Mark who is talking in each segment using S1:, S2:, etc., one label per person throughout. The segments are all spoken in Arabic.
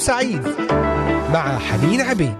S1: سعيد مع حنين عبيد.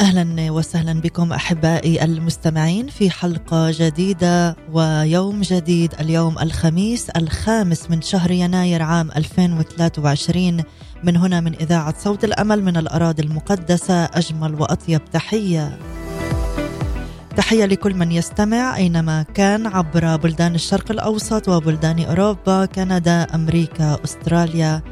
S2: أهلا وسهلا بكم أحبائي المستمعين في حلقة جديدة ويوم جديد. اليوم الخميس الخامس من شهر يناير عام 2023 من هنا من إذاعة صوت الأمل من الأراضي المقدسة أجمل وأطيب تحية. تحية لكل من يستمع أينما كان عبر بلدان الشرق الأوسط وبلدان أوروبا كندا أمريكا أستراليا.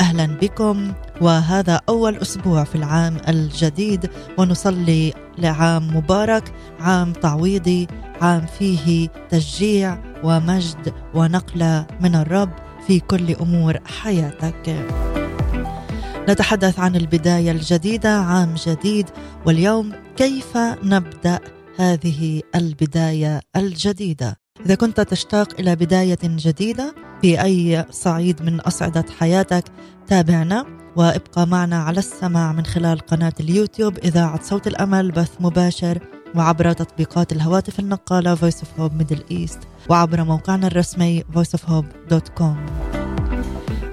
S2: أهلا بكم وهذا أول أسبوع في العام الجديد ونصلي لعام مبارك عام تعويضي عام فيه تشجيع ومجد ونقلة من الرب في كل أمور حياتك. نتحدث عن البداية الجديدة عام جديد واليوم كيف نبدأ هذه البداية الجديدة؟ إذا كنت تشتاق إلى بداية جديدة في أي صعيد من أصعدة حياتك تابعنا وابقى معنا على السماع من خلال قناة اليوتيوب إذاعة صوت الأمل بث مباشر وعبر تطبيقات الهواتف النقالة Voice of Hope Middle East وعبر موقعنا الرسمي voiceofhope.com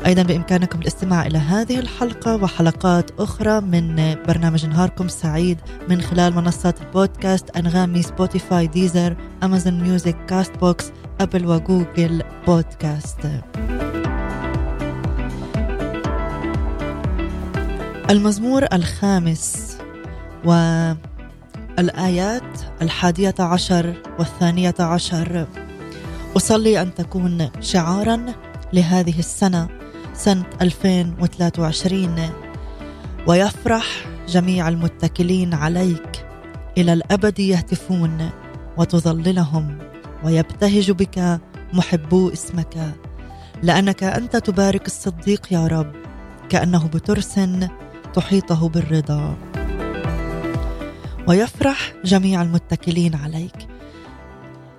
S2: أيضا بإمكانكم الاستماع إلى هذه الحلقة وحلقات أخرى من برنامج نهاركم سعيد من خلال منصات البودكاست أنغامي سبوتيفاي ديزر أمازون ميوزك كاست بوكس أبل وجوجل بودكاست. المزمور الخامس والآيات الحادية عشر والثانية عشر. أصلي أن تكون شعارا لهذه السنة. سنة 2023 ويفرح جميع المتكلين عليك. إلى الأبد يهتفون وتظللهم ويبتهج بك محبو اسمك. لأنك أنت تبارك الصديق يا رب كأنه بترس تحيطه بالرضا. ويفرح جميع المتكلين عليك.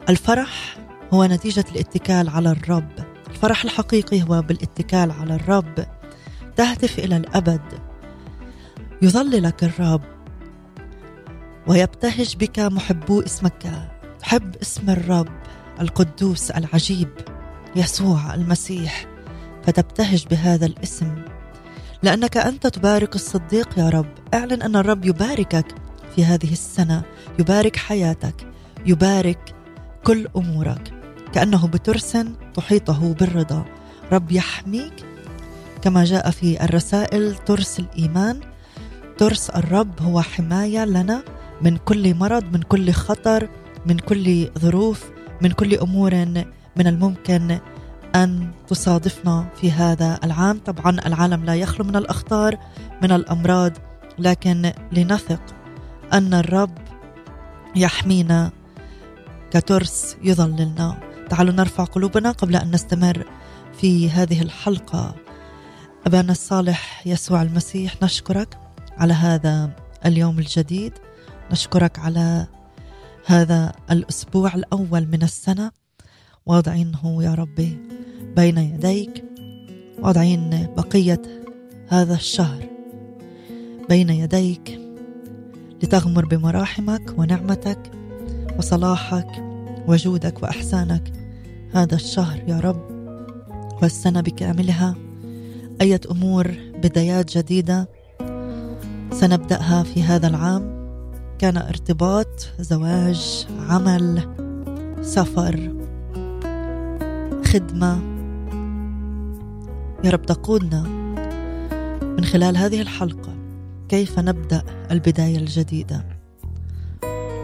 S2: الفرح هو نتيجة الاتكال على الرب. الفرح الحقيقي هو بالاتكال على الرب تهتف إلى الأبد. يظللك الرب ويبتهج بك محبو اسمك تحب اسم الرب القدوس العجيب يسوع المسيح. فتبتهج بهذا الاسم. لأنك أنت تبارك الصديق يا رب. اعلن أن الرب يباركك في هذه السنة يبارك حياتك يبارك كل أمورك. كأنه بترس تحيطه بالرضا. رب يحميك كما جاء في الرسائل ترس الإيمان ترس الرب هو حماية لنا من كل مرض من كل خطر من كل ظروف من كل أمور من الممكن أن تصادفنا في هذا العام. طبعا العالم لا يخلو من الأخطار من الأمراض لكن لنثق أن الرب يحمينا كترس يظللنا. تعالوا نرفع قلوبنا قبل أن نستمر في هذه الحلقة. أبانا الصالح يسوع المسيح نشكرك على هذا اليوم الجديد. نشكرك على هذا الأسبوع الأول من السنة. واضعينه يا ربي بين يديك. واضعين بقية هذا الشهر بين يديك لتغمر بمراحمك ونعمتك وصلاحك وجودك وأحسانك. هذا الشهر يا رب والسنة بكاملها. أية أمور بدايات جديدة سنبدأها في هذا العام. كان ارتباط زواج عمل سفر خدمة. يا رب تقودنا من خلال هذه الحلقة كيف نبدأ البداية الجديدة.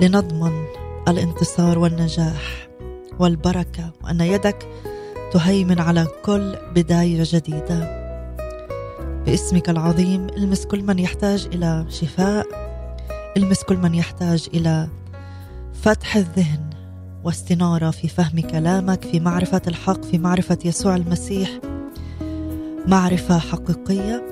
S2: لنضمن الانتصار والنجاح. والبركة وأن يدك تهيمن على كل بداية جديدة. باسمك العظيم المس كل من يحتاج إلى شفاء المس كل من يحتاج إلى فتح الذهن واستنارة في فهم كلامك في معرفة الحق في معرفة يسوع المسيح. معرفة حقيقية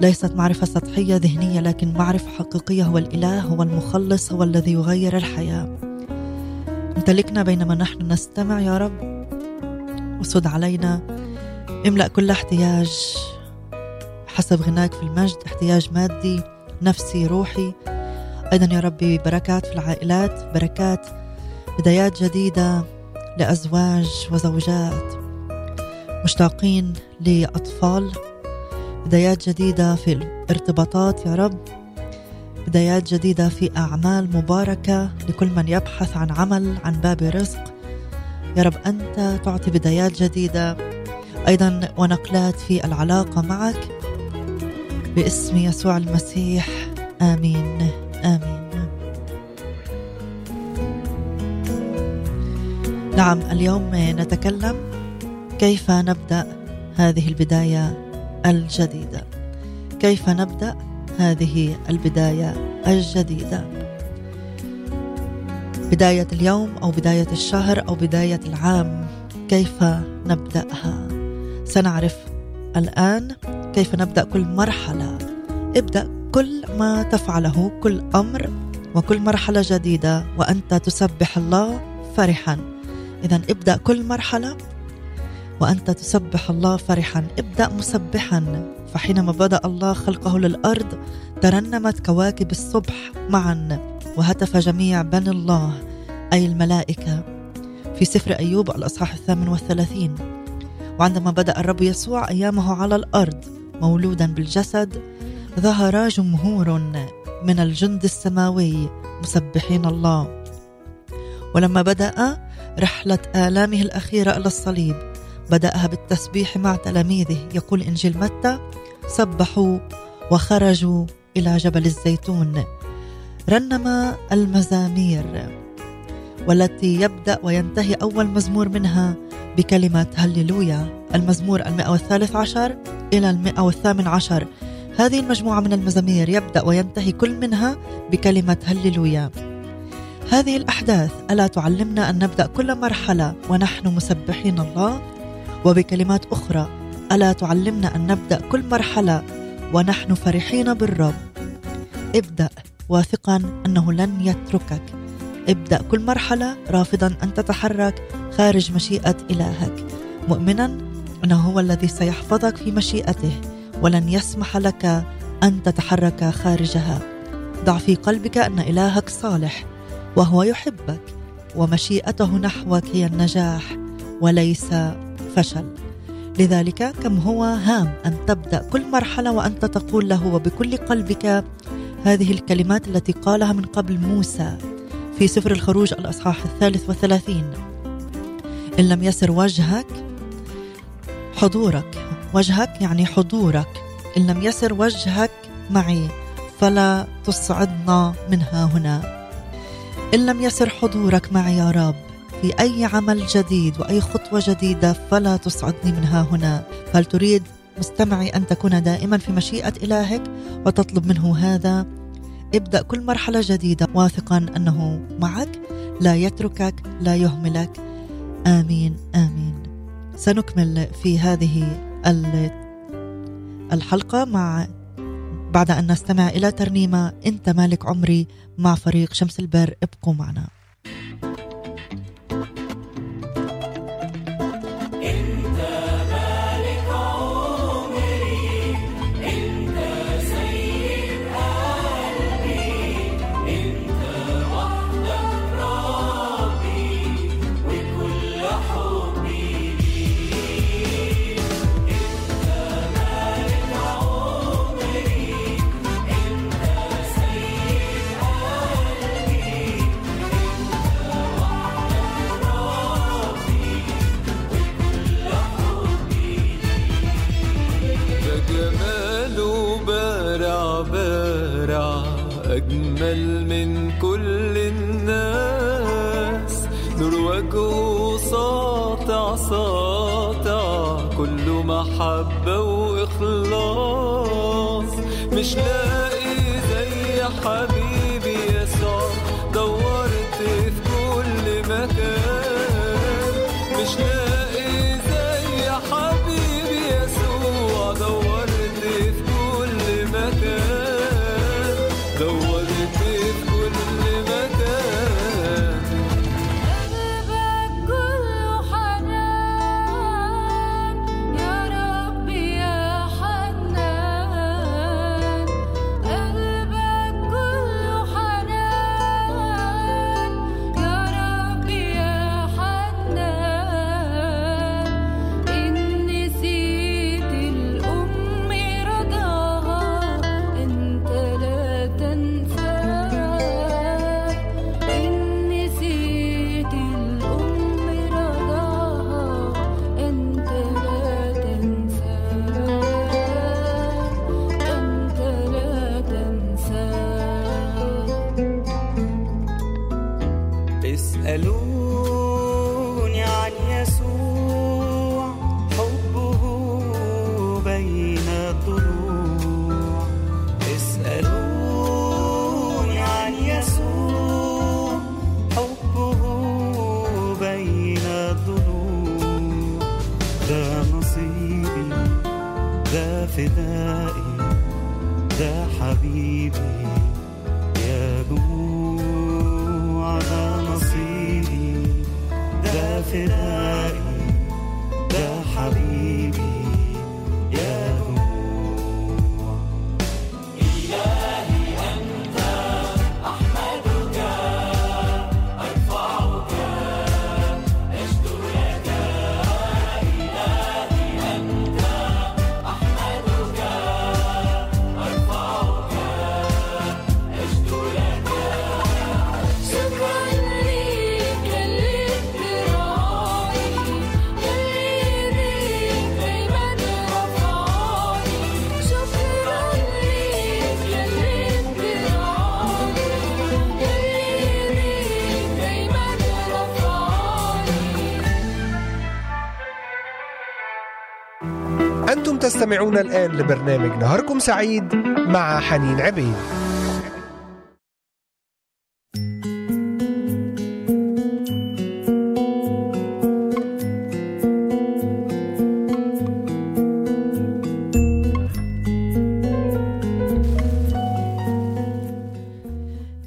S2: ليست معرفة سطحية ذهنية لكن معرفة حقيقية هو الإله هو المخلص هو الذي يغير الحياة. امتلكنا بينما نحن نستمع يا رب. وصد علينا. املأ كل احتياج حسب غناك في المجد. احتياج مادي نفسي روحي. أيضا يا ربي بركات في العائلات بركات بدايات جديدة لأزواج وزوجات مشتاقين لأطفال. بدايات جديدة في الارتباطات يا رب. بدايات جديدة في أعمال مباركة لكل من يبحث عن عمل عن باب رزق. يا رب أنت تعطي بدايات جديدة. أيضا ونقلات في العلاقة معك. باسم يسوع المسيح آمين آمين. نعم اليوم نتكلم كيف نبدأ هذه البداية الجديدة. كيف نبدأ؟ هذه البداية الجديدة. بداية اليوم أو بداية الشهر أو بداية العام كيف نبدأها؟ سنعرف الآن كيف نبدأ كل مرحلة. ابدأ كل ما تفعله كل أمر وكل مرحلة جديدة وأنت تسبح الله فرحا. إذا ابدأ كل مرحلة وأنت تسبح الله فرحا. ابدأ مسبحا. فحينما بدأ الله خلقه للأرض ترنمت كواكب الصبح معا وهتف جميع بني الله أي الملائكة. في سفر أيوب الأصحاح الثامن والثلاثين. وعندما بدأ الرب يسوع أيامه على الأرض مولودا بالجسد ظهر جمهور من الجند السماوي مسبحين الله. ولما بدأ رحلة آلامه الأخيرة إلى الصليب بدأها بالتسبيح مع تلاميذه يقول إنجيل متى؟ سبحوا وخرجوا إلى جبل الزيتون رنم المزامير والتي يبدأ وينتهي أول مزمور منها بكلمة هللويا. المزمور المئة والثالث عشر إلى المئة والثامن عشر. هذه المجموعة من المزامير يبدأ وينتهي كل منها بكلمة هللويا. هذه الأحداث ألا تعلمنا أن نبدأ كل مرحلة ونحن مسبحين الله؟ وبكلمات أخرى ألا تعلمنا أن نبدأ كل مرحلة ونحن فرحين بالرب. ابدأ واثقا أنه لن يتركك. ابدأ كل مرحلة رافضا أن تتحرك خارج مشيئة إلهك. مؤمنا أنه هو الذي سيحفظك في مشيئته ولن يسمح لك أن تتحرك خارجها. ضع في قلبك أن إلهك صالح وهو يحبك ومشيئته نحوك هي النجاح وليس فشل. لذلك كم هو هام أن تبدأ كل مرحلة وأنت تقول له وبكل قلبك هذه الكلمات التي قالها من قبل موسى في سفر الخروج الأصحاح الثالث والثلاثين. إن لم يسر وجهك حضورك. وجهك يعني حضورك. إن لم يسر وجهك معي فلا تصعدنا منها هنا. إن لم يسر حضورك معي يا رب في أي عمل جديد وأي خطوة جديدة فلا تصعدني منها هنا. هل تريد مستمعي أن تكون دائما في مشيئة إلهك وتطلب منه هذا؟ ابدأ كل مرحلة جديدة واثقا أنه معك لا يتركك لا يهملك. آمين آمين. سنكمل في هذه الحلقة مع بعد أن نستمع إلى ترنيمة أنت مالك عمري مع فريق شمس البر ابقوا معنا.
S1: تستمعون الآن لبرنامج نهاركم سعيد مع حنين عبيد.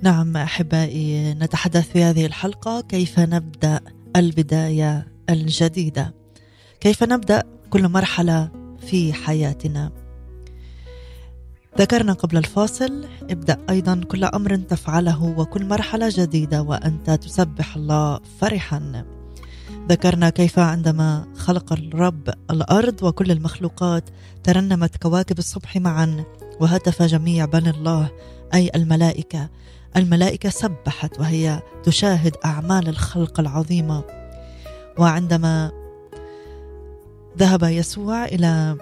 S2: نعم أحبائي نتحدث في هذه الحلقة كيف نبدأ البداية الجديدة. كيف نبدأ كل مرحلة في حياتنا. ذكرنا قبل الفاصل ابدأ أيضا كل أمر تفعله وكل مرحلة جديدة وأنت تسبح الله فرحا. ذكرنا كيف عندما خلق الرب الأرض وكل المخلوقات ترنمت كواكب الصبح معا وهتف جميع بني الله أي الملائكة. الملائكة سبحت وهي تشاهد أعمال الخلق العظيمة. وعندما ذهب يسوع إلى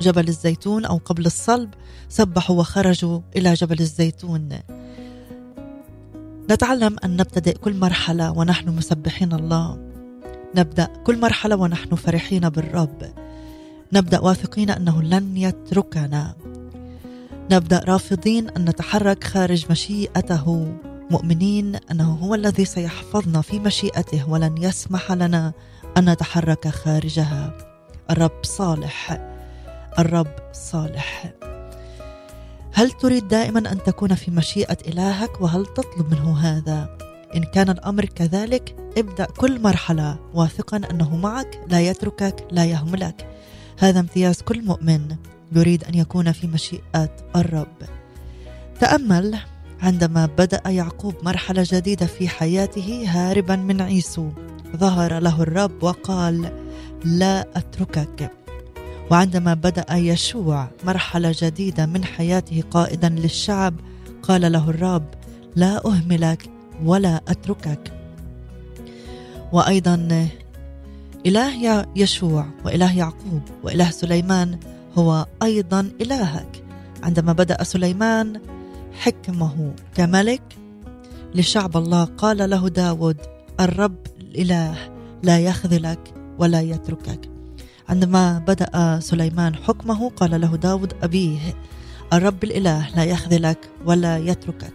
S2: جبل الزيتون أو قبل الصلب سبحوا وخرجوا إلى جبل الزيتون. نتعلم أن نبتدئ كل مرحلة ونحن مسبحين الله. نبدأ كل مرحلة ونحن فرحين بالرب. نبدأ واثقين أنه لن يتركنا. نبدأ رافضين أن نتحرك خارج مشيئته. مؤمنين أنه هو الذي سيحفظنا في مشيئته ولن يسمح لنا. أن نتحرك خارجها. الرب صالح. الرب صالح. هل تريد دائما أن تكون في مشيئة إلهك؟ وهل تطلب منه هذا؟ إن كان الأمر كذلك ابدأ كل مرحلة واثقا أنه معك لا يتركك لا يهملك. هذا امتياز كل مؤمن يريد أن يكون في مشيئة الرب. تأمل عندما بدأ يعقوب مرحلة جديدة في حياته هاربا من عيسو ظهر له الرب وقال لا أتركك. وعندما بدأ يشوع مرحلة جديدة من حياته قائدا للشعب قال له الرب لا أهملك ولا أتركك. وأيضا إله يا- يشوع وإله يعقوب وإله سليمان هو أيضا إلهك. عندما بدأ سليمان حكمه كملك لشعب الله. قال له داود الرب الإله لا يخذلك ولا يتركك. عندما بدأ سليمان حكمه قال له داود أبيه الرب الإله لا يخذلك ولا يتركك.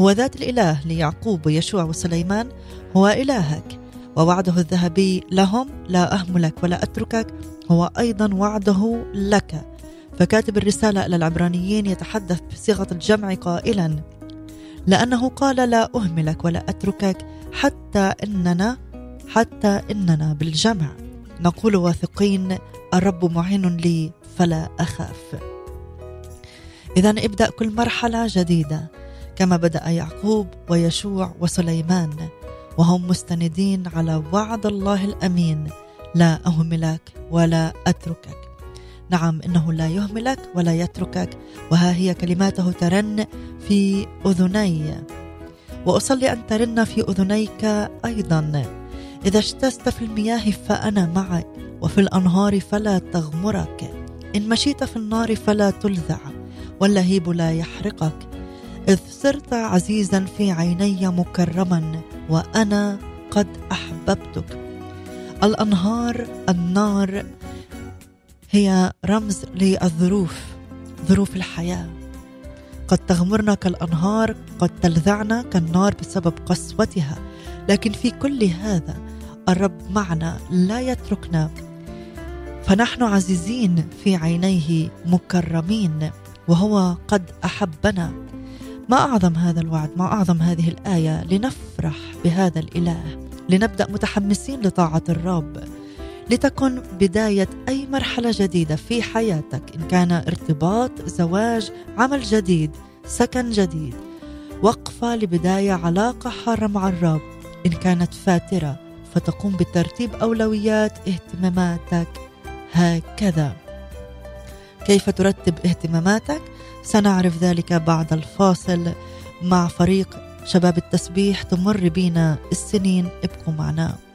S2: هو ذات الإله ليعقوب ويشوع وسليمان هو إلهك. ووعده الذهبي لهم لا أهملك ولا أتركك هو أيضا وعده لك. فكاتب الرسالة إلى العبرانيين يتحدث بصيغة الجمع قائلا لأنه قال لا أهملك ولا أتركك حتى إننا حتى إننا بالجمع. نقول واثقين الرب معين لي فلا أخاف. إذا ابدأ كل مرحلة جديدة كما بدأ يعقوب ويشوع وسليمان وهم مستندين على وعد الله الأمين لا أهملك ولا أتركك. نعم إنه لا يهملك ولا يتركك. وها هي كلماته ترن في أذني. وأصلي أن ترن في أذنيك أيضا. إذا اجتزت في المياه فأنا معك وفي الأنهار فلا تغمرك. إن مشيت في النار فلا تلذع واللهيب لا يحرقك. إذ صرت عزيزا في عيني مكرما وأنا قد أحببتك. الأنهار النار هي رمز للظروف ظروف الحياة. قد تغمرنا كالأنهار قد تلذعنا كالنار بسبب قسوتها. لكن في كل هذا الرب معنا لا يتركنا. فنحن عزيزين في عينيه مكرمين وهو قد أحبنا. ما أعظم هذا الوعد ما أعظم هذه الآية لنفرح بهذا الإله لنبدأ متحمسين لطاعة الرب. لتكن بداية أي مرحلة جديدة في حياتك إن كان ارتباط زواج عمل جديد سكن جديد. وقفة لبداية علاقة حارة مع الرب. إن كانت فاترة فتقوم بترتيب أولويات اهتماماتك. هكذا. كيف ترتب اهتماماتك؟ سنعرف ذلك بعد الفاصل مع فريق شباب التسبيح تمر بينا السنين. ابقوا معنا.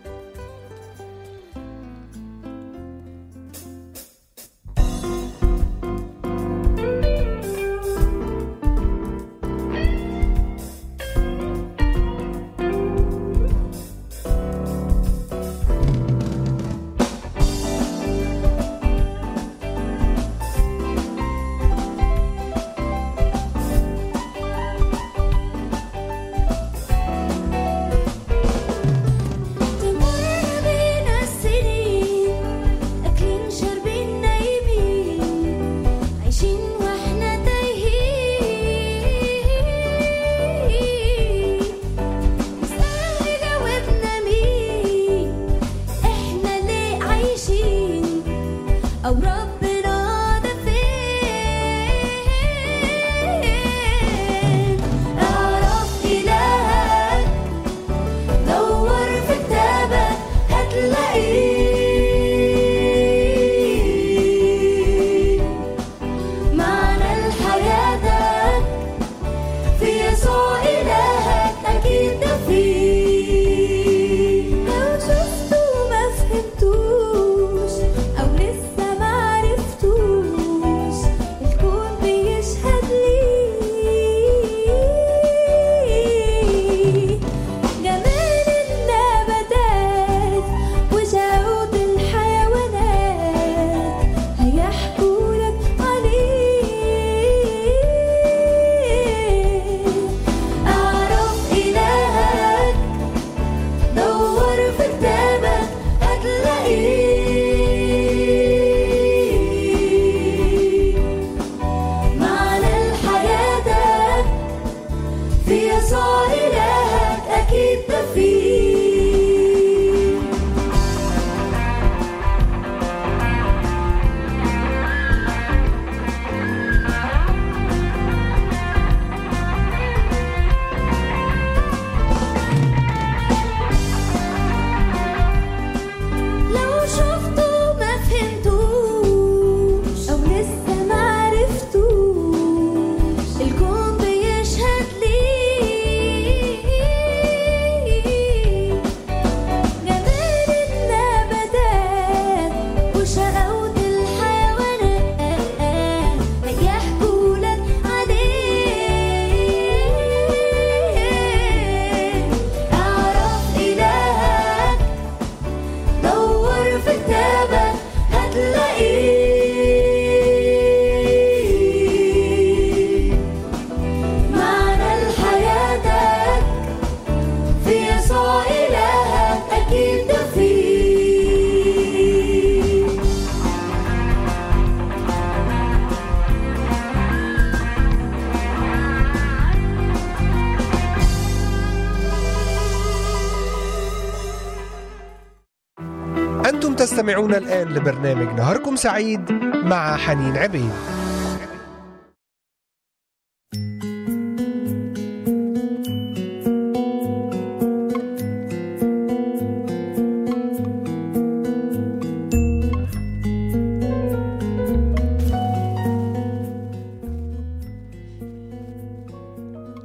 S1: لبرنامج نهاركم سعيد مع حنين عبيد.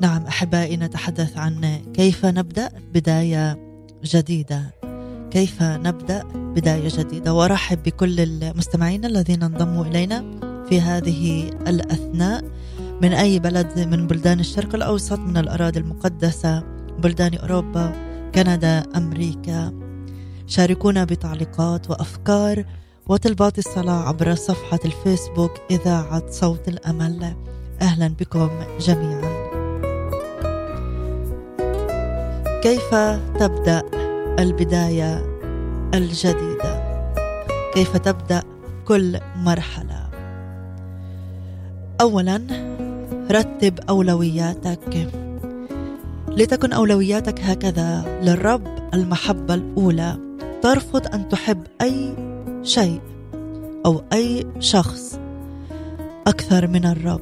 S2: نعم أحبائي نتحدث عن كيف نبدأ بداية جديدة. كيف نبدأ بداية جديدة. وأرحب بكل المستمعين الذين انضموا إلينا في هذه الأثناء. من أي بلد؟ من بلدان الشرق الأوسط من الأراضي المقدسة بلدان أوروبا كندا أمريكا. شاركونا بتعليقات وأفكار وطلبات الصلاة عبر صفحة الفيسبوك إذاعة صوت الأمل. أهلا بكم جميعا. كيف تبدأ البداية الجديدة. كيف تبدأ كل مرحلة؟ أولا رتب أولوياتك. لتكن أولوياتك هكذا للرب المحبة الأولى ترفض أن تحب أي شيء أو أي شخص أكثر من الرب.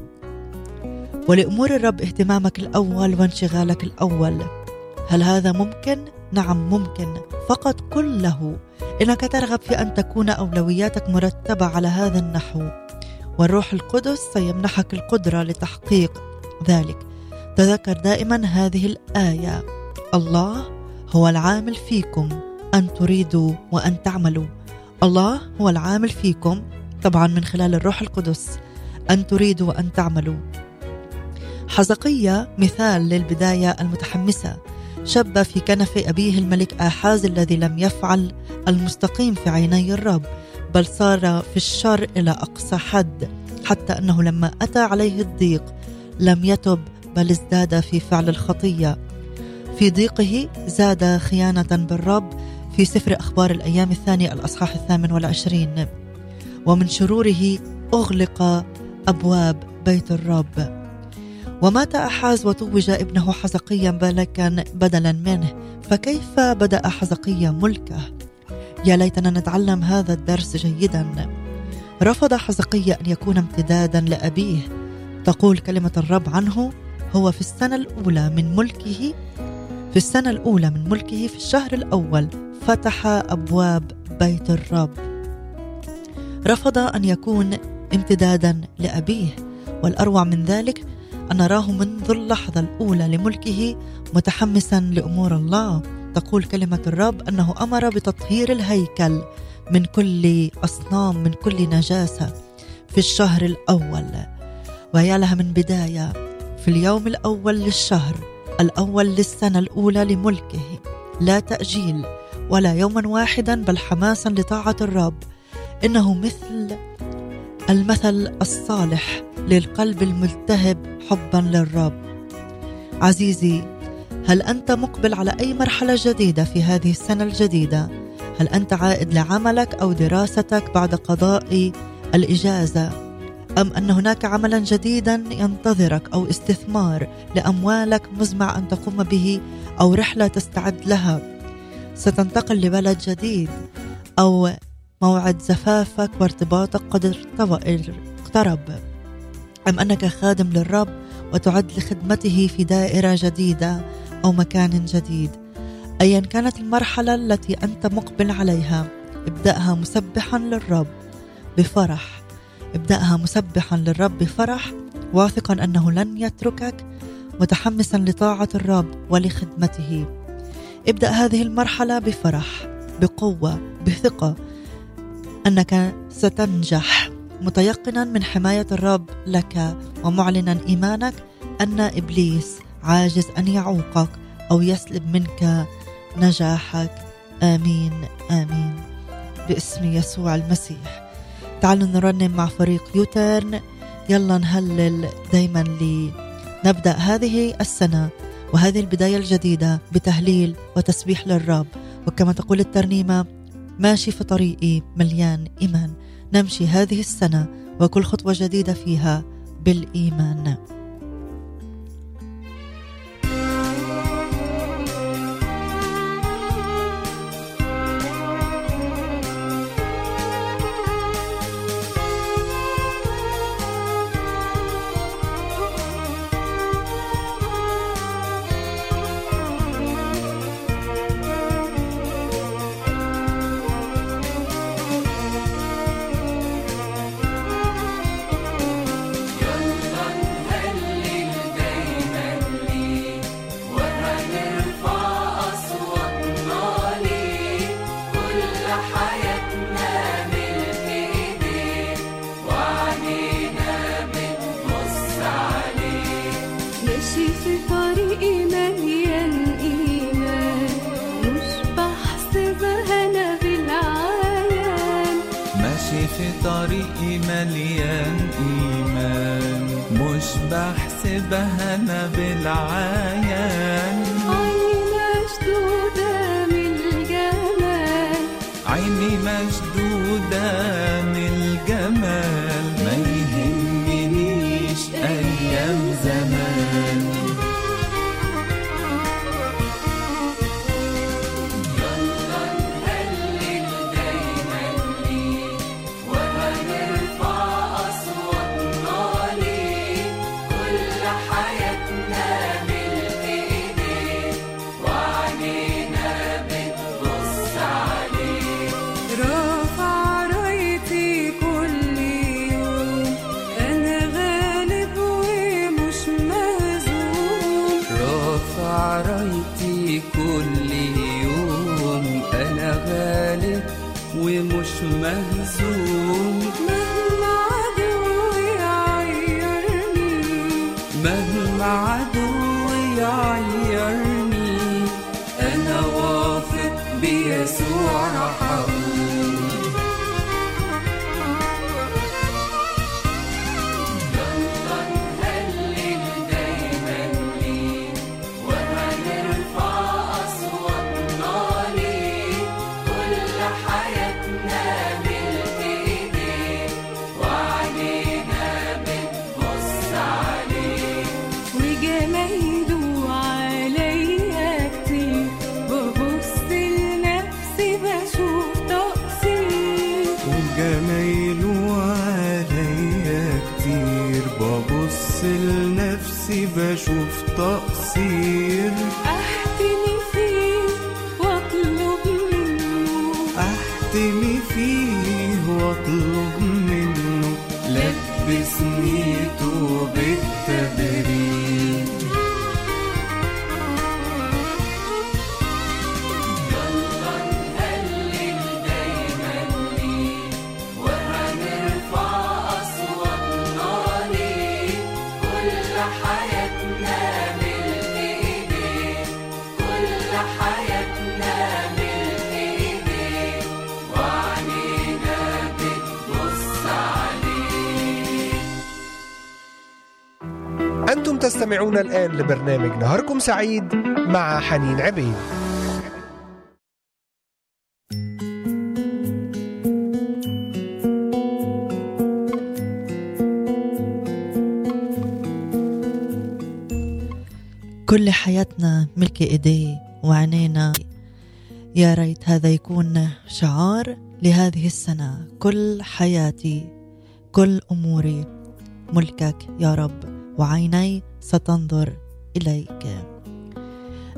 S2: ولأمور الرب اهتمامك الأول وانشغالك الأول. هل هذا ممكن؟ نعم ممكن فقط قل له. إنك ترغب في أن تكون أولوياتك مرتبة على هذا النحو. والروح القدس سيمنحك القدرة لتحقيق ذلك. تذكر دائما هذه الآية. الله هو العامل فيكم أن تريدوا وأن تعملوا. الله هو العامل فيكم طبعا من خلال الروح القدس أن تريدوا وأن تعملوا. حزقية مثال للبداية المتحمسة. شب في كنف أبيه الملك آحاز الذي لم يفعل المستقيم في عيني الرب بل صار في الشر إلى أقصى حد حتى أنه لما أتى عليه الضيق لم يتب بل ازداد في فعل الخطية. في ضيقه زاد خيانة بالرب في سفر أخبار الأيام الثانية الأصحاح الثامن والعشرين. ومن شروره أغلق أبواب بيت الرب. ومات أحاز وتوج ابنه حزقيا ملكا بدلا منه فكيف بدأ حزقيا ملكه؟ يا ليتنا نتعلم هذا الدرس جيدا. رفض حزقيا أن يكون امتدادا لأبيه. تقول كلمة الرب عنه هو في السنة الأولى من ملكه في السنة الأولى من ملكه في الشهر الأول فتح أبواب بيت الرب. رفض أن يكون امتدادا لأبيه والأروع من ذلك أن نراه منذ اللحظة الأولى لملكه متحمسا لأمور الله. تقول كلمة الرب أنه أمر بتطهير الهيكل من كل أصنام من كل نجاسة في الشهر الأول. ويا لها من بداية في اليوم الأول للشهر الأول للسنة الأولى لملكه. لا تأجيل ولا يوما واحدا بل حماسا لطاعة الرب. إنه مثل المثل الصالح للقلب الملتهب حبا للرب. عزيزي هل أنت مقبل على أي مرحلة جديدة في هذه السنة الجديدة؟ هل أنت عائد لعملك أو دراستك بعد قضاء الإجازة؟ أم أن هناك عملا جديدا ينتظرك أو استثمار لأموالك مزمع أن تقوم به أو رحلة تستعد لها؟ ستنتقل لبلد جديد أو موعد زفافك وارتباطك قد اقترب. أم أنك خادم للرب وتعد لخدمته في دائرة جديدة أو مكان جديد؟ أيا كانت المرحلة التي أنت مقبل عليها ابدأها مسبحا للرب بفرح. ابدأها مسبحا للرب بفرح واثقا أنه لن يتركك متحمسا لطاعة الرب ولخدمته. ابدأ هذه المرحلة بفرح بقوة بثقة أنك ستنجح. متيقنا من حماية الرب لك ومعلنا إيمانك أن إبليس عاجز أن يعوقك أو يسلب منك نجاحك. آمين آمين. باسم يسوع المسيح. تعالوا نرنم مع فريق يوترن. يلا نهلل دايما لنبدأ هذه السنة وهذه البداية الجديدة بتهليل وتسبيح للرب. وكما تقول الترنيمة ماشي في طريقي مليان إيمان. نمشي هذه السنة وكل خطوة جديدة فيها بالإيمان.
S3: رافع رايتي كل يوم أنا غالب ومش مهزوم
S1: تستمعون الآن لبرنامج نهاركم سعيد مع حنين عبيد.
S2: كل حياتنا ملك ايديه وعينينا يا ريت هذا يكون شعار لهذه السنة. كل حياتي كل أموري ملكك يا رب. وعيني ستنظر إليك.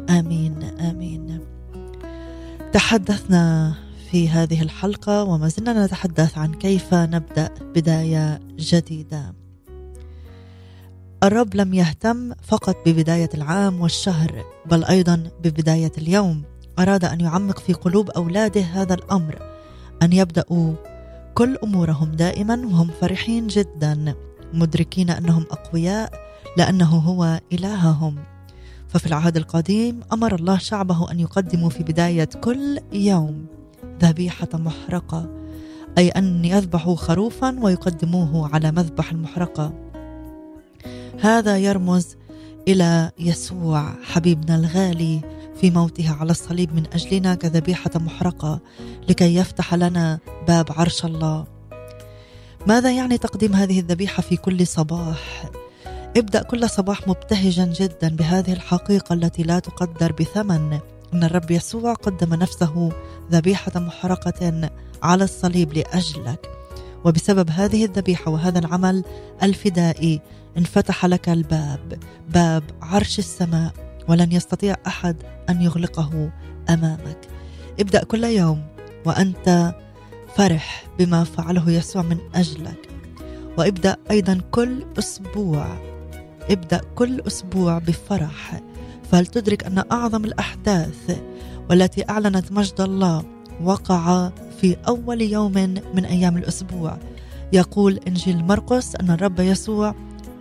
S2: آمين آمين. تحدثنا في هذه الحلقة وما زلنا نتحدث عن كيف نبدأ بداية جديدة. الرب لم يهتم فقط ببداية العام والشهر بل أيضا ببداية اليوم. أراد أن يعمق في قلوب أولاده هذا الأمر أن يبدأوا كل أمورهم دائما وهم فرحين جدا مدركين أنهم أقوياء لأنه هو إلههم. ففي العهد القديم أمر الله شعبه أن يقدموا في بداية كل يوم ذبيحة محرقة أي أن يذبحوا خروفا ويقدموه على مذبح المحرقة. هذا يرمز إلى يسوع حبيبنا الغالي في موته على الصليب من أجلنا كذبيحة محرقة لكي يفتح لنا باب عرش الله. ماذا يعني تقديم هذه الذبيحة في كل صباح؟ ابدأ كل صباح مبتهجا جدا بهذه الحقيقة التي لا تقدر بثمن. إن الرب يسوع قدم نفسه ذبيحة محرقة على الصليب لأجلك. وبسبب هذه الذبيحة وهذا العمل الفدائي انفتح لك الباب باب عرش السماء ولن يستطيع أحد أن يغلقه أمامك. ابدأ كل يوم وأنت فرح بما فعله يسوع من أجلك. وابدأ أيضا كل أسبوع ابدأ كل أسبوع بفرح فلتدرك أن أعظم الأحداث والتي أعلنت مجد الله وقع في أول يوم من أيام الأسبوع. يقول إنجيل مرقس أن الرب يسوع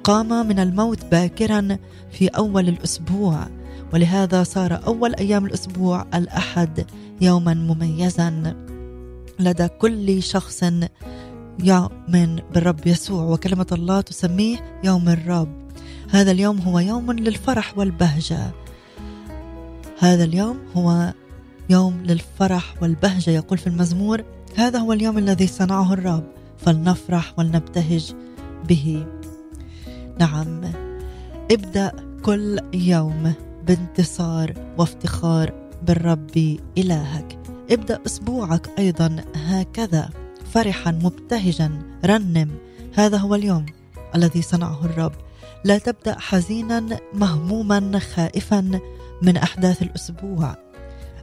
S2: قام من الموت باكرا في أول الأسبوع ولهذا صار أول أيام الأسبوع الأحد يوما مميزا لدى كل شخص يؤمن بالرب يسوع. وكلمة الله تسميه يوم الرب. هذا اليوم هو يوم للفرح والبهجة. هذا اليوم هو يوم للفرح والبهجة يقول في المزمور. هذا هو اليوم الذي صنعه الرب فلنفرح ولنبتهج به. نعم ابدأ كل يوم بانتصار وافتخار بالرب إلهك. ابدأ أسبوعك أيضا هكذا فرحا مبتهجا رنم. هذا هو اليوم الذي صنعه الرب. لا تبدأ حزينا مهموما خائفا من أحداث الأسبوع.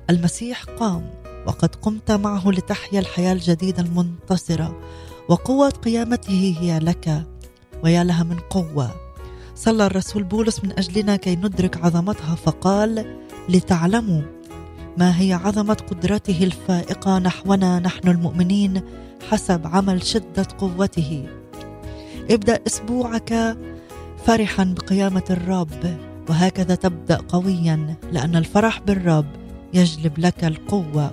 S2: المسيح قام وقد قمت معه لتحيا الحياة الجديدة المنتصرة وقوة قيامته هي لك ويا لها من قوة. صلى الرسول بولس من أجلنا كي ندرك عظمتها فقال لتعلموا ما هي عظمة قدرته الفائقة نحونا نحن المؤمنين حسب عمل شدة قوته. ابدأ أسبوعك فرحا بقيامة الرب وهكذا تبدأ قويا لأن الفرح بالرب يجلب لك القوة.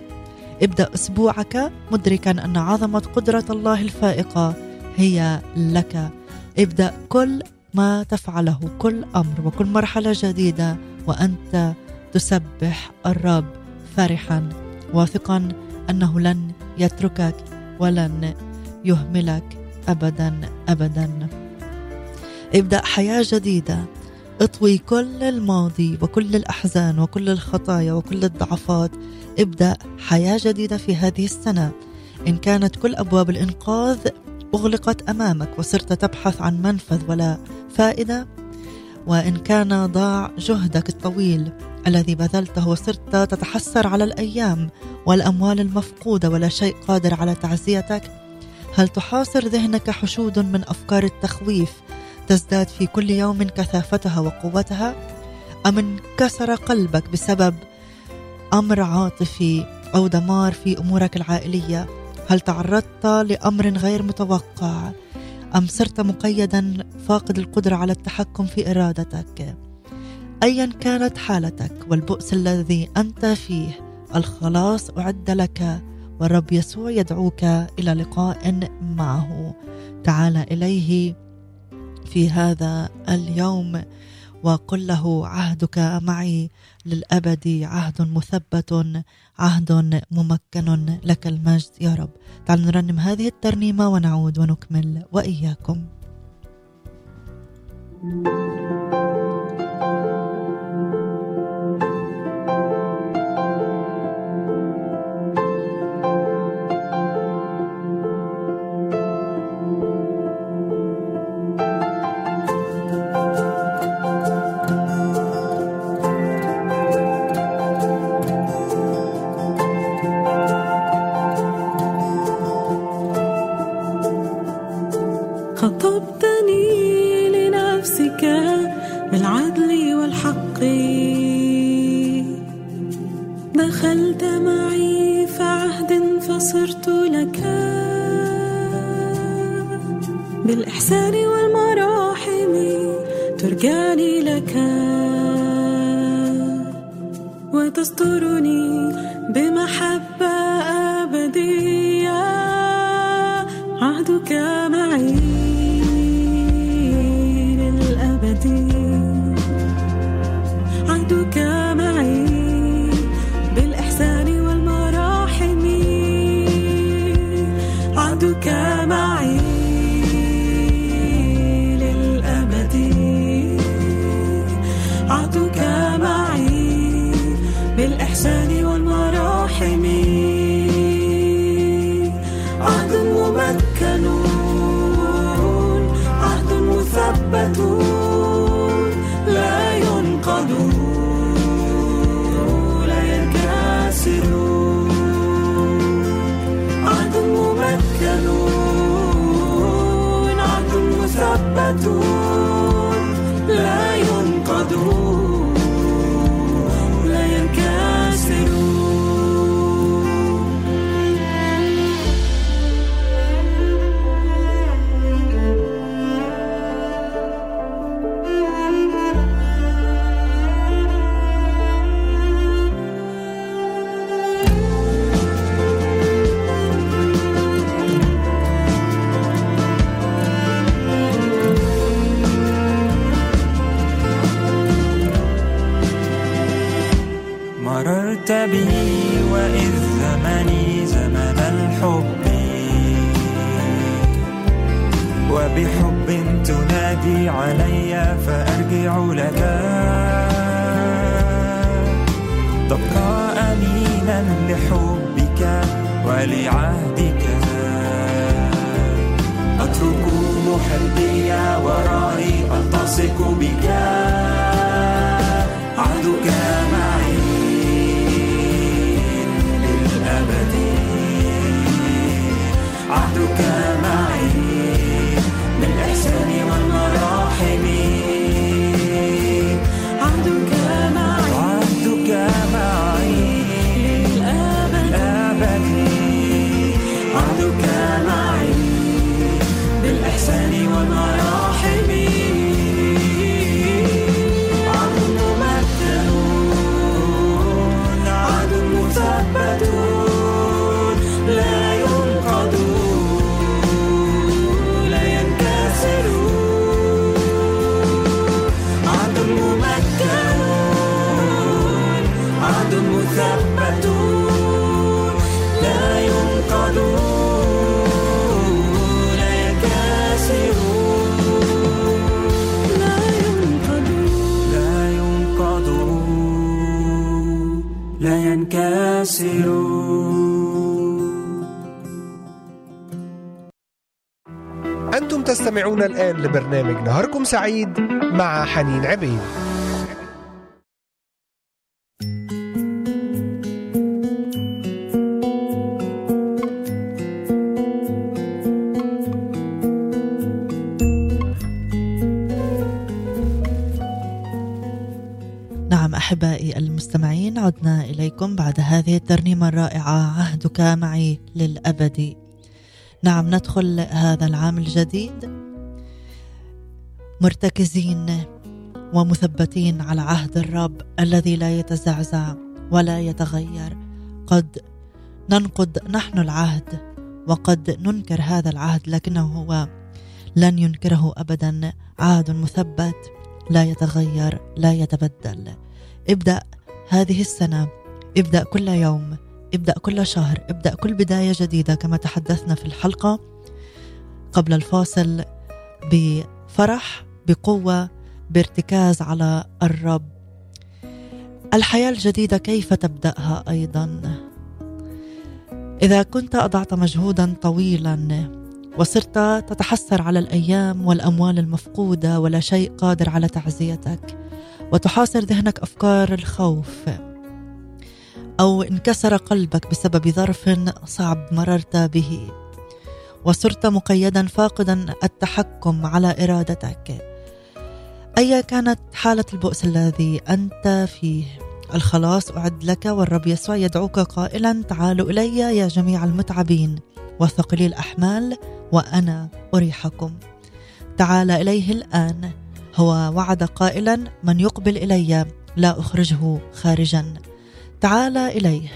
S2: ابدأ أسبوعك مدركا أن عظمة قدرة الله الفائقة هي لك. ابدأ كل ما تفعله كل أمر وكل مرحلة جديدة وأنت تسبح الرب فرحا. واثقا أنه لن يتركك ولن يهملك أبدا أبدا. ابدأ حياة جديدة. اطوي كل الماضي وكل الأحزان وكل الخطايا وكل الضعفات. ابدأ حياة جديدة في هذه السنة. إن كانت كل أبواب الإنقاذ أغلقت أمامك وصرت تبحث عن منفذ ولا فائدة. وإن كان ضاع جهدك الطويل الذي بذلته وصرت تتحسر على الأيام والأموال المفقودة ولا شيء قادر على تعزيتك. هل تحاصر ذهنك حشود من أفكار التخويف تزداد في كل يوم كثافتها وقوتها؟ أم انكسر قلبك بسبب أمر عاطفي أو دمار في أمورك العائلية؟ هل تعرضت لأمر غير متوقع؟ أم صرت مقيدا فاقد القدرة على التحكم في إرادتك؟ أيا كانت حالتك والبؤس الذي أنت فيه الخلاص أعد لك والرب يسوع يدعوك إلى لقاء معه. تعال إليه في هذا اليوم وقل له عهدك معي للأبد عهد مثبت عهد ممكن لك المجد يا رب. تعالوا نرنم هذه الترنيمة ونعود ونكمل وإياكم.
S4: خطبتني لنفسك بالعدل والحق. دخلت معي في عهد فصرت لك بالإحسان والمراحم ترجعني لك وتسترني بمحبة أبدية. عهدك
S1: تستمعون الآن لبرنامج نهاركم سعيد مع حنين عبيد.
S2: نعم أحبائي المستمعين عدنا إليكم بعد هذه الترنيمة الرائعة. عهدك معي للأبد. نعم ندخل هذا العام الجديد. مرتكزين ومثبتين على عهد الرب الذي لا يتزعزع ولا يتغير. قد ننقض نحن العهد وقد ننكر هذا العهد لكنه هو لن ينكره ابدا. عهد مثبت لا يتغير لا يتبدل. ابدأ هذه السنة ابدأ كل يوم ابدأ كل شهر ابدأ كل بداية جديدة كما تحدثنا في الحلقة قبل الفاصل بفرح بقوة بارتكاز على الرب. الحياة الجديدة كيف تبدأها أيضا؟ إذا كنت أضعت مجهودا طويلا وصرت تتحسر على الأيام والأموال المفقودة ولا شيء قادر على تعزيتك وتحاصر ذهنك أفكار الخوف أو انكسر قلبك بسبب ظرف صعب مررت به وصرت مقيدا فاقدا التحكم على إرادتك. ايا كانت حالة البؤس الذي أنت فيه؟ الخلاص أعد لك والرب يسوع يدعوك قائلا تعالوا إلي يا جميع المتعبين وثقلي الأحمال وأنا أريحكم. تعال إليه الآن. هو وعد قائلا من يقبل إلي لا أخرجه خارجا. تعال إليه.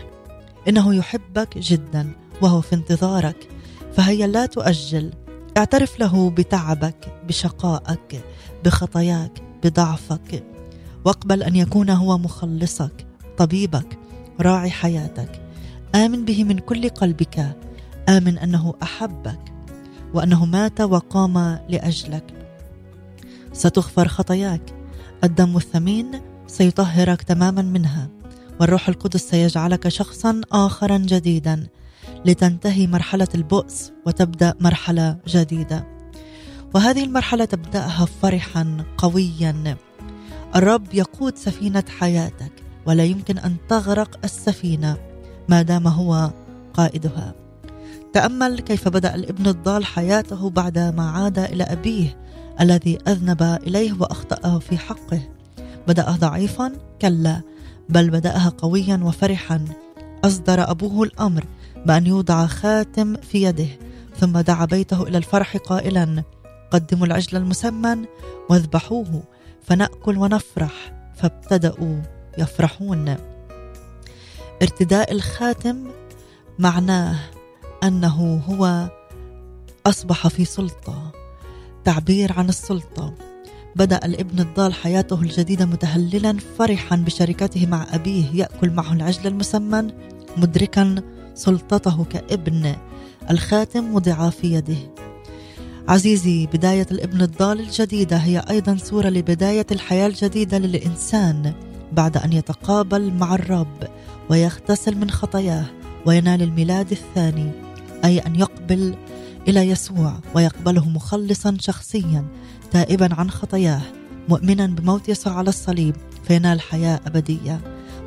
S2: إنه يحبك جدا وهو في انتظارك فهيا لا تؤجل. اعترف له بتعبك بشقائك. بخطاياك بضعفك واقبل أن يكون هو مخلصك طبيبك راعي حياتك. آمن به من كل قلبك. آمن أنه أحبك وأنه مات وقام لأجلك. ستغفر خطاياك. الدم الثمين سيطهرك تماما منها والروح القدس سيجعلك شخصا اخرا جديدا. لتنتهي مرحلة البؤس وتبدأ مرحلة جديدة. وهذه المرحلة تبدأها فرحا قويا. الرب يقود سفينة حياتك ولا يمكن أن تغرق السفينة ما دام هو قائدها. تأمل كيف بدأ الابن الضال حياته بعد ما عاد إلى أبيه الذي أذنب إليه وأخطأه في حقه. بدأها ضعيفا كلا بل بدأها قويا وفرحا. أصدر أبوه الأمر بأن يوضع خاتم في يده ثم دعا بيته إلى الفرح قائلا قدموا العجل المسمن واذبحوه فنأكل ونفرح فابتدأوا يفرحون. ارتداء الخاتم معناه أنه هو أصبح في سلطة تعبير عن السلطة. بدأ الابن الضال حياته الجديدة متهللا فرحا بشركته مع أبيه يأكل معه العجل المسمن مدركا سلطته كابن. الخاتم وضع في يده. عزيزي بداية الابن الضال الجديدة هي أيضا صورة لبداية الحياة الجديدة للإنسان بعد أن يتقابل مع الرب ويغتسل من خطاياه وينال الميلاد الثاني أي أن يقبل إلى يسوع ويقبله مخلصا شخصيا تائبا عن خطاياه مؤمنا بموت يسوع على الصليب فينال حياة أبدية.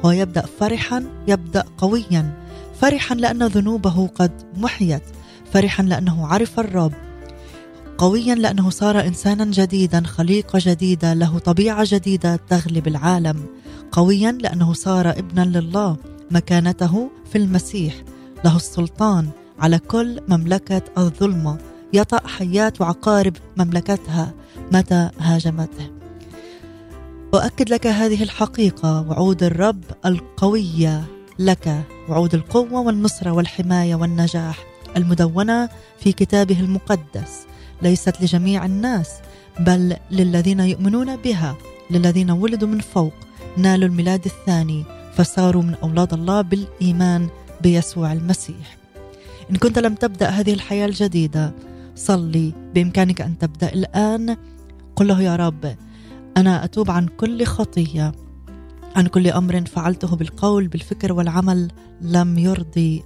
S2: هو يبدأ فرحا يبدأ قويا فرحا لأن ذنوبه قد محيت فرحا لأنه عرف الرب قويا لأنه صار إنسانا جديدا خليقة جديدة له طبيعة جديدة تغلب العالم. قويا لأنه صار ابنا لله مكانته في المسيح. له السلطان على كل مملكة الظلمة يطأ حيات وعقارب مملكتها. متى هاجمته؟ أؤكد لك هذه الحقيقة. وعود الرب القوية لك. وعود القوة والنصرة والحماية والنجاح. المدونة في كتابه المقدس. ليست لجميع الناس بل للذين يؤمنون بها للذين ولدوا من فوق نالوا الميلاد الثاني فصاروا من أولاد الله بالإيمان بيسوع المسيح. إن كنت لم تبدأ هذه الحياة الجديدة صلي بإمكانك أن تبدأ الآن. قل له يا رب أنا أتوب عن كل خطية عن كل أمر فعلته بالقول بالفكر والعمل. لم يرضي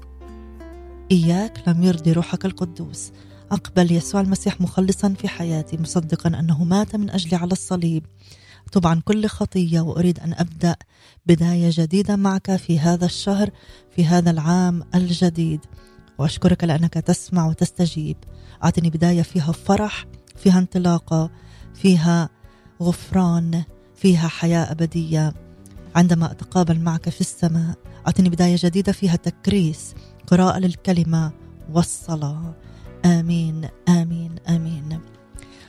S2: إياك لم يرضي روحك القدوس. أقبل يسوع المسيح مخلصا في حياتي مصدقا أنه مات من أجلي على الصليب. عن كل خطية وأريد أن أبدأ بداية جديدة معك في هذا الشهر في هذا العام الجديد. وأشكرك لأنك تسمع وتستجيب. أعطني بداية فيها فرح فيها انطلاقة فيها غفران فيها حياة أبدية. عندما أتقابل معك في السماء أعطني بداية جديدة فيها تكريس قراءة للكلمة والصلاة. آمين آمين آمين.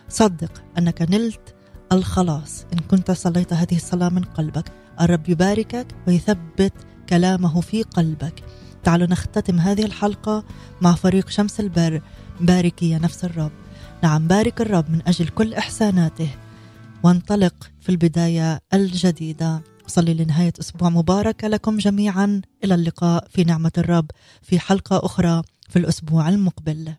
S2: صدق أنك نلت الخلاص إن كنت صليت هذه الصلاة من قلبك. الرب يباركك ويثبت كلامه في قلبك. تعالوا نختتم هذه الحلقة مع فريق شمس البر باركي يا نفس الرب. نعم بارك الرب من أجل كل إحساناته. وانطلق في البداية الجديدة. صلي لنهاية أسبوع مباركه لكم جميعا. إلى اللقاء في نعمة الرب في حلقة أخرى في الأسبوع المقبل.